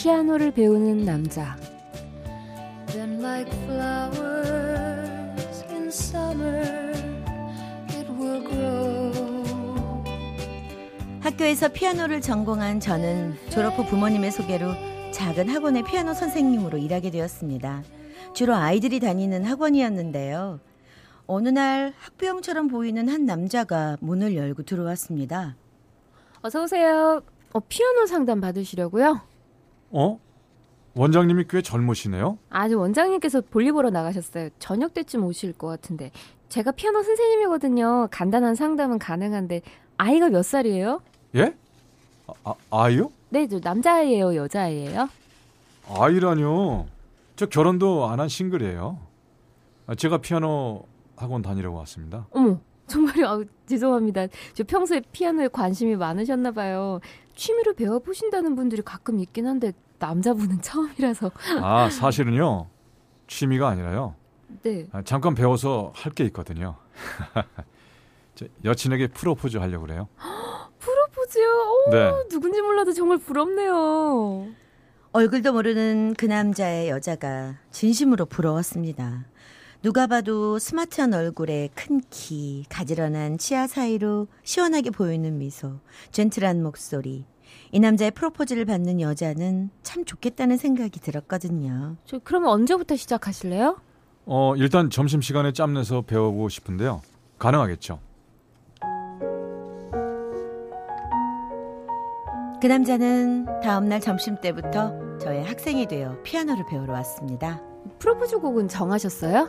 피아노를 배우는 남자 학교에서 피아노를 전공한 저는 졸업 후 부모님의 소개로 작은 학원의 피아노 선생님으로 일하게 되었습니다. 주로 아이들이 다니는 학원이었는데요. 어느 날 학부형처럼 보이는 한 남자가 문을 열고 들어왔습니다. 어서 오세요. 어, 피아노 상담 받으시려고요? 어? 원장님이 꽤 젊으시네요? 아주 원장님께서 볼일 보러 나가셨어요. 저녁 때쯤 오실 것 같은데. 제가 피아노 선생님이거든요. 간단한 상담은 가능한데 아이가 몇 살이에요? 예? 아, 아 이요 네, 저 남자아이예요, 여자아이예요? 아이라뇨. 저 결혼도 안 한 싱글이에요. 아, 제가 피아노 학원 다니려고 왔습니다. 어머, 정말요? 아, 죄송합니다. 저 평소에 피아노에 관심이 많으셨나 봐요. 취미로 배워보신다는 분들이 가끔 있긴 한데 남자분은 처음이라서. 아, 사실은요. 취미가 아니라요. 네. 아, 잠깐 배워서 할 게 있거든요. 저 여친에게 프로포즈 하려고 그래요. 프로포즈요? 오, 네. 누군지 몰라도 정말 부럽네요. 얼굴도 모르는 그 남자의 여자가 진심으로 부러웠습니다. 누가 봐도 스마트한 얼굴에 큰 키, 가지런한 치아 사이로 시원하게 보이는 미소, 젠틀한 목소리. 이 남자의 프로포즈를 받는 여자는 참 좋겠다는 생각이 들었거든요. 저 그러면 언제부터 시작하실래요? 어, 일단 점심 시간에 짬내서 배워보고 싶은데요. 가능하겠죠? 그 남자는 다음날 점심 때부터 저의 학생이 되어 피아노를 배우러 왔습니다. 프로포즈 곡은 정하셨어요?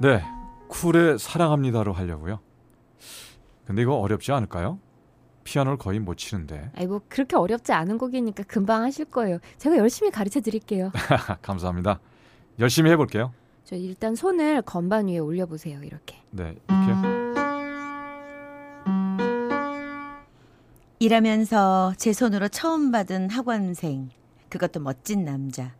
네. 쿨의 사랑합니다로 하려고요. 근데 이거 어렵지 않을까요? 피아노를 거의 못 치는데. 아이 뭐 그렇게 어렵지 않은 곡이니까 금방 하실 거예요. 제가 열심히 가르쳐 드릴게요. 감사합니다. 열심히 해 볼게요. 저 일단 손을 건반 위에 올려 보세요. 이렇게. 네, 이렇게요. 일하면서 제 손으로 처음 받은 학원생. 그것도 멋진 남자.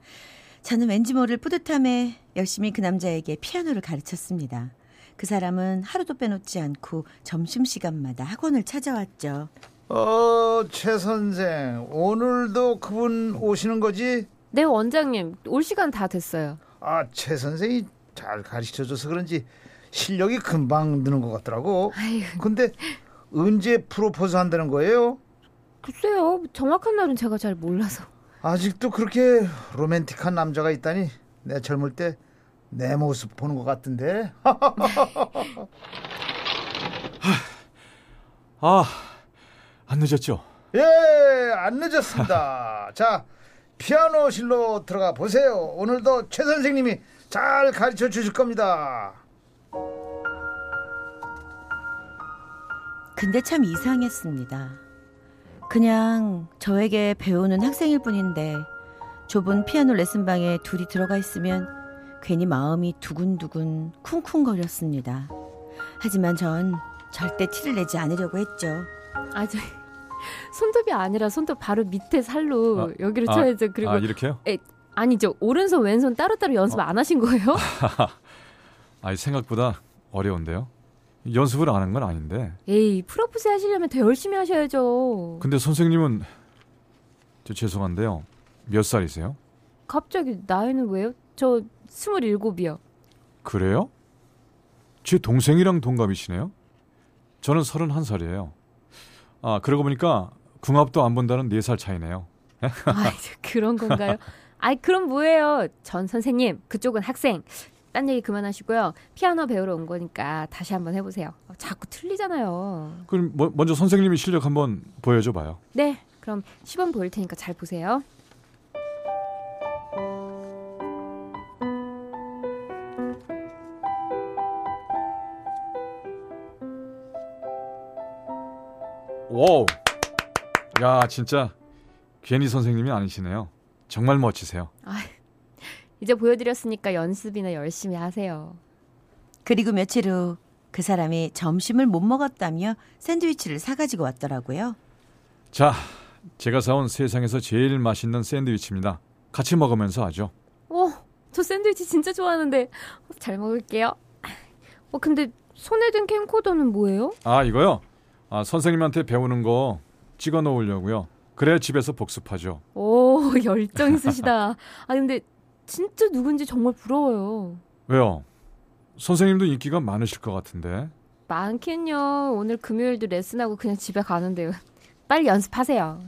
저는 왠지 모를 뿌듯함에 열심히 그 남자에게 피아노를 가르쳤습니다. 그 사람은 하루도 빼놓지 않고 점심시간마다 학원을 찾아왔죠. 어, 최 선생, 오늘도 그분 오시는 거지? 네 원장님 올 시간 다 됐어요. 아, 최 선생이 잘 가르쳐줘서 그런지 실력이 금방 느는 것 같더라고. 아유 근데 언제 프로포즈 한다는 거예요? 글쎄요 정확한 날은 제가 잘 몰라서. 아직도 그렇게 로맨틱한 남자가 있다니 내 젊을 때 내 모습 보는 것 같은데. 아, 안 늦었죠? 예, 안 늦었습니다. 자, 피아노실로 들어가 보세요. 오늘도 최 선생님이 잘 가르쳐 주실 겁니다. 근데 참 이상했습니다. 그냥 저에게 배우는 학생일 뿐인데 좁은 피아노 레슨방에 둘이 들어가 있으면 괜히 마음이 두근두근 쿵쿵거렸습니다. 하지만 전 절대 티를 내지 않으려고 했죠. 아 저 손톱이 아니라 손톱 바로 밑에 살로 아, 여기로 아, 쳐야죠. 그리고 아, 이렇게요? 아니죠 오른손 왼손 따로따로 연습 안 하신 거예요? 아이, 생각보다 어려운데요. 연습을 안 한 건 아닌데. 에이 프로포즈 하시려면 더 열심히 하셔야죠. 근데 선생님은 저 죄송한데요. 몇 살이세요? 갑자기 나이는 왜요? 저 스물일곱이요. 그래요? 제 동생이랑 동갑이시네요. 저는 31살이에요. 아, 그러고 보니까 궁합도 안 본다는 4살 차이네요. 아 그런 건가요? 아이 그럼 뭐예요? 전 선생님 그쪽은 학생. 딴 얘기 그만하시고요. 피아노 배우러 온 거니까 다시 한번 해보세요. 어, 자꾸 틀리잖아요. 그럼 뭐- 먼저 선생님이 실력 한번 보여줘 봐요. 네, 그럼 시범 보일 테니까 잘 보세요. wow. 야, 진짜 괜히 선생님이 아니시네요. 정말 멋지세요. 이제 보여드렸으니까 연습이나 열심히 하세요. 그리고 며칠 후 그 사람이 점심을 못 먹었다며 샌드위치를 사가지고 왔더라고요. 자, 제가 사온 세상에서 제일 맛있는 샌드위치입니다. 같이 먹으면서 하죠. 어, 저 샌드위치 진짜 좋아하는데 잘 먹을게요. 어, 근데 손에 든 캠코더는 뭐예요? 아, 이거요? 아, 선생님한테 배우는 거 찍어 놓으려고요. 그래야 집에서 복습하죠. 오, 열정 있으시다. 아, 근데 진짜 누군지 정말 부러워요. 왜요? 선생님도 인기가 많으실 것 같은데. 많긴요. 오늘 금요일도 레슨하고 그냥 집에 가는데요. 빨리 연습하세요.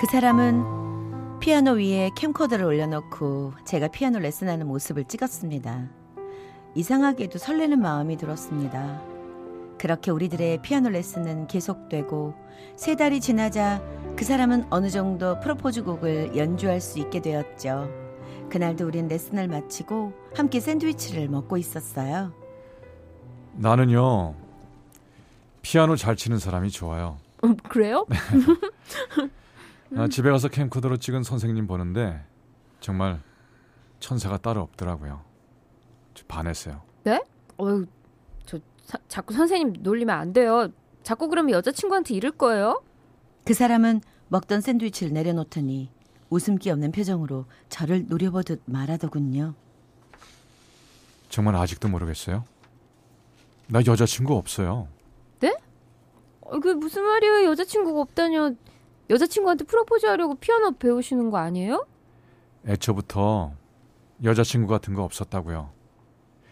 그 사람은 피아노 위에 캠코더를 올려놓고 제가 피아노 레슨하는 모습을 찍었습니다. 이상하게도 설레는 마음이 들었습니다. 그렇게 우리들의 피아노 레슨은 계속되고 세 달이 지나자 그 사람은 어느 정도 프로포즈 곡을 연주할 수 있게 되었죠. 그날도 우린 레슨을 마치고 함께 샌드위치를 먹고 있었어요. 나는요, 피아노 잘 치는 사람이 좋아요. 어, 그래요? 아, 집에 가서 캠코더로 찍은 선생님 보는데 정말 천사가 따로 없더라고요. 저 반했어요. 어유, 저 사- 자꾸 선생님 놀리면 안 돼요. 자꾸 그러면 여자친구한테 이럴 거예요? 그 사람은 먹던 샌드위치를 내려놓더니 웃음기 없는 표정으로 저를 노려보듯 말하더군요. 정말 아직도 모르겠어요? 나 여자친구 없어요. 어, 그게 무슨 말이에요? 여자친구가 없다뇨. 여자친구한테 프로포즈 하려고 피아노 배우시는 거 아니에요? 애초부터 여자친구 같은 거 없었다고요.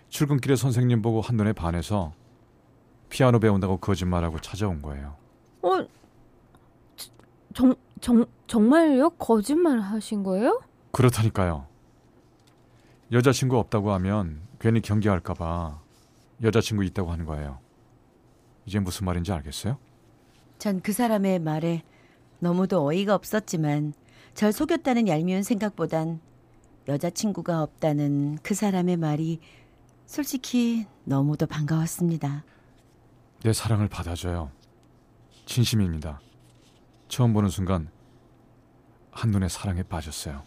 출근길에 선생님 보고 한눈에 반해서 피아노 배운다고 거짓말하고 찾아온 거예요. 어, 정, 정, 정말요? 거짓말 하신 거예요? 그렇다니까요. 여자친구 없다고 하면 괜히 경계할까봐 여자친구 있다고 하는 거예요. 이제 무슨 말인지 알겠어요? 전 그 사람의 말에 너무도 어이가 없었지만 절 속였다는 얄미운 생각보단 여자친구가 없다는 그 사람의 말이 솔직히 너무도 반가웠습니다. 내 사랑을 받아줘요. 진심입니다. 처음 보는 순간 한눈에 사랑에 빠졌어요.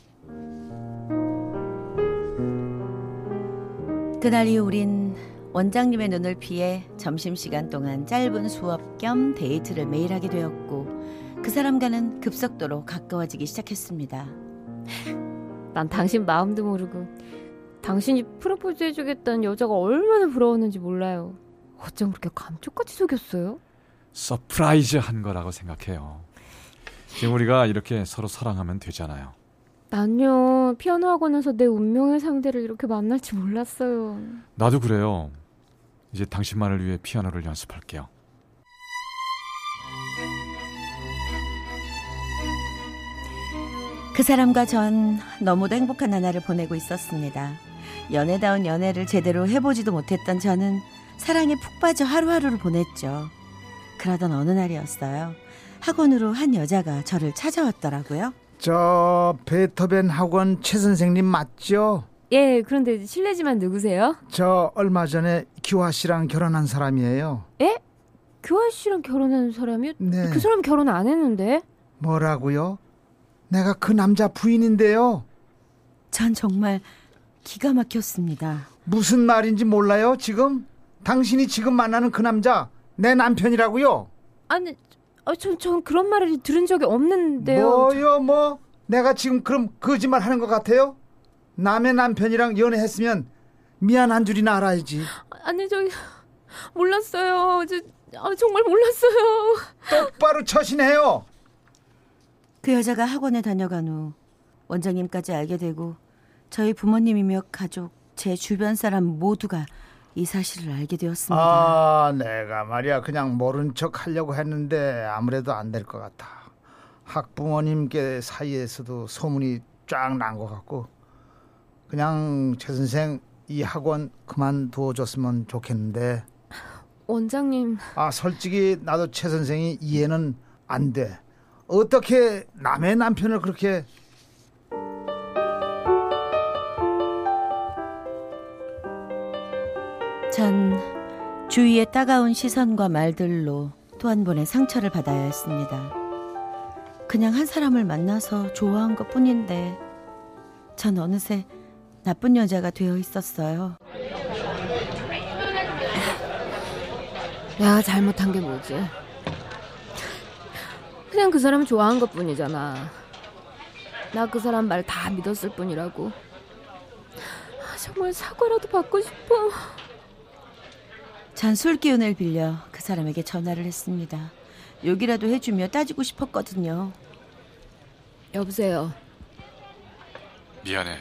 그날 이후 우린 원장님의 눈을 피해 점심시간 동안 짧은 수업 겸 데이트를 매일 하게 되었고 그 사람과는 급속도로 가까워지기 시작했습니다. 난 당신 마음도 모르고 당신이 프로포즈 해주겠다는 여자가 얼마나 부러웠는지 몰라요. 어쩜 그렇게 감쪽같이 속였어요? surprise 한 거라고 생각해요. 지금 우리가 이렇게 서로 사랑하면 되잖아요. 난요 피아노 학원에서 내 운명의 상대를 이렇게 만날지 몰랐어요. 나도 그래요. 이제 당신만을 위해 피아노를 연습할게요. 그 사람과 전 너무도 행복한 나날을 보내고 있었습니다. 연애다운 연애를 제대로 해보지도 못했던 저는 사랑에 푹 빠져 하루하루를 보냈죠. 그러던 어느 날이었어요. 학원으로 한 여자가 저를 찾아왔더라고요. 저 베토벤 학원 최 선생님 맞죠? 예, 그런데 실례지만 누구세요? 저 얼마 전에 기화 씨랑 결혼한 사람이에요. 교환 씨랑 결혼한 사람이요? 네. 그 사람 결혼 안 했는데? 뭐라고요? 내가 그 남자 부인인데요. 전 정말 기가 막혔습니다. 무슨 말인지 몰라요, 지금? 당신이 지금 만나는 그 남자 내 남편이라고요? 아니, 아, 전, 전 그런 말을 들은 적이 없는데요. 뭐요, 뭐? 내가 지금 그럼 거짓말 하는 것 같아요? 남의 남편이랑 연애했으면 미안한 줄이나 알아야지. 아니, 저기, 몰랐어요. 저, 아, 정말 몰랐어요. 똑바로 처신해요. 그 여자가 학원에 다녀간 후 원장님까지 알게 되고 저희 부모님이며 가족, 제 주변 사람 모두가 이 사실을 알게 되었습니다. 아, 내가 말이야 그냥 모른 척 하려고 했는데 아무래도 안 될 것 같아. 학부모님께 사이에서도 소문이 쫙 난 것 같고 그냥 최 선생 이 학원 그만두어 줬으면 좋겠는데 원장님, 아 솔직히 나도 최 선생이 이해는 안 돼. 어떻게 남의 남편을 그렇게 전 주위의 따가운 시선과 말들로 또 한 번의 상처를 받아야 했습니다. 그냥 한 사람을 만나서 좋아한 것 뿐인데 전 어느새 나쁜 여자가 되어 있었어요. 내가 잘못한 게 뭐지? 그냥 그 사람 좋아한 것 뿐이잖아. 나 그 사람 말 다 믿었을 뿐이라고. 아, 정말 사과라도 받고 싶어. 전 술 기운을 빌려 그 사람에게 전화를 했습니다. 욕이라도 해주며 따지고 싶었거든요. 여보세요. 미안해.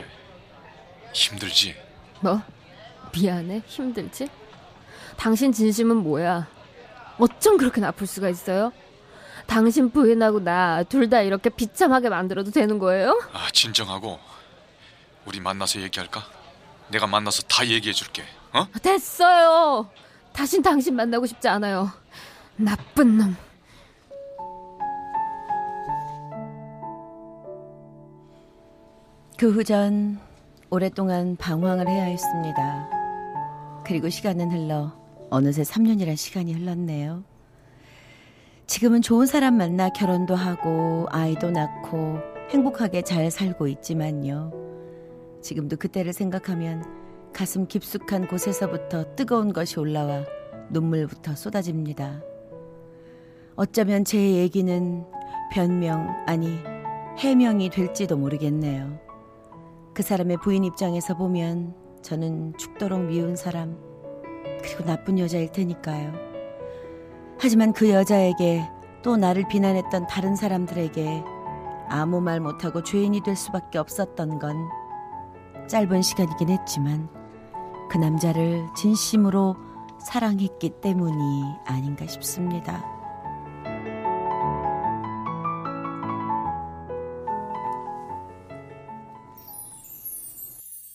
힘들지? 뭐? 미안해? 힘들지? 당신 진심은 뭐야? 어쩜 그렇게 나쁠 수가 있어요? 당신 부인하고 나 둘 다 이렇게 비참하게 만들어도 되는 거예요? 아, 진정하고 우리 만나서 얘기할까? 내가 만나서 다 얘기해 줄게. 어? 됐어요. 다신 당신 만나고 싶지 않아요. 나쁜 놈. 그 후 전 오랫동안 방황을 해야 했습니다. 그리고 시간은 흘러 어느새 3년이란 시간이 흘렀네요. 지금은 좋은 사람 만나 결혼도 하고 아이도 낳고 행복하게 잘 살고 있지만요. 지금도 그때를 생각하면 가슴 깊숙한 곳에서부터 뜨거운 것이 올라와 눈물부터 쏟아집니다. 어쩌면 제 얘기는 변명, 아니, 해명이 될지도 모르겠네요. 그 사람의 부인 입장에서 보면 저는 죽도록 미운 사람, 그리고 나쁜 여자일 테니까요. 하지만 그 여자에게 또 나를 비난했던 다른 사람들에게 아무 말 못하고 죄인이 될 수밖에 없었던 건 짧은 시간이긴 했지만 그 남자를 진심으로 사랑했기 때문이 아닌가 싶습니다.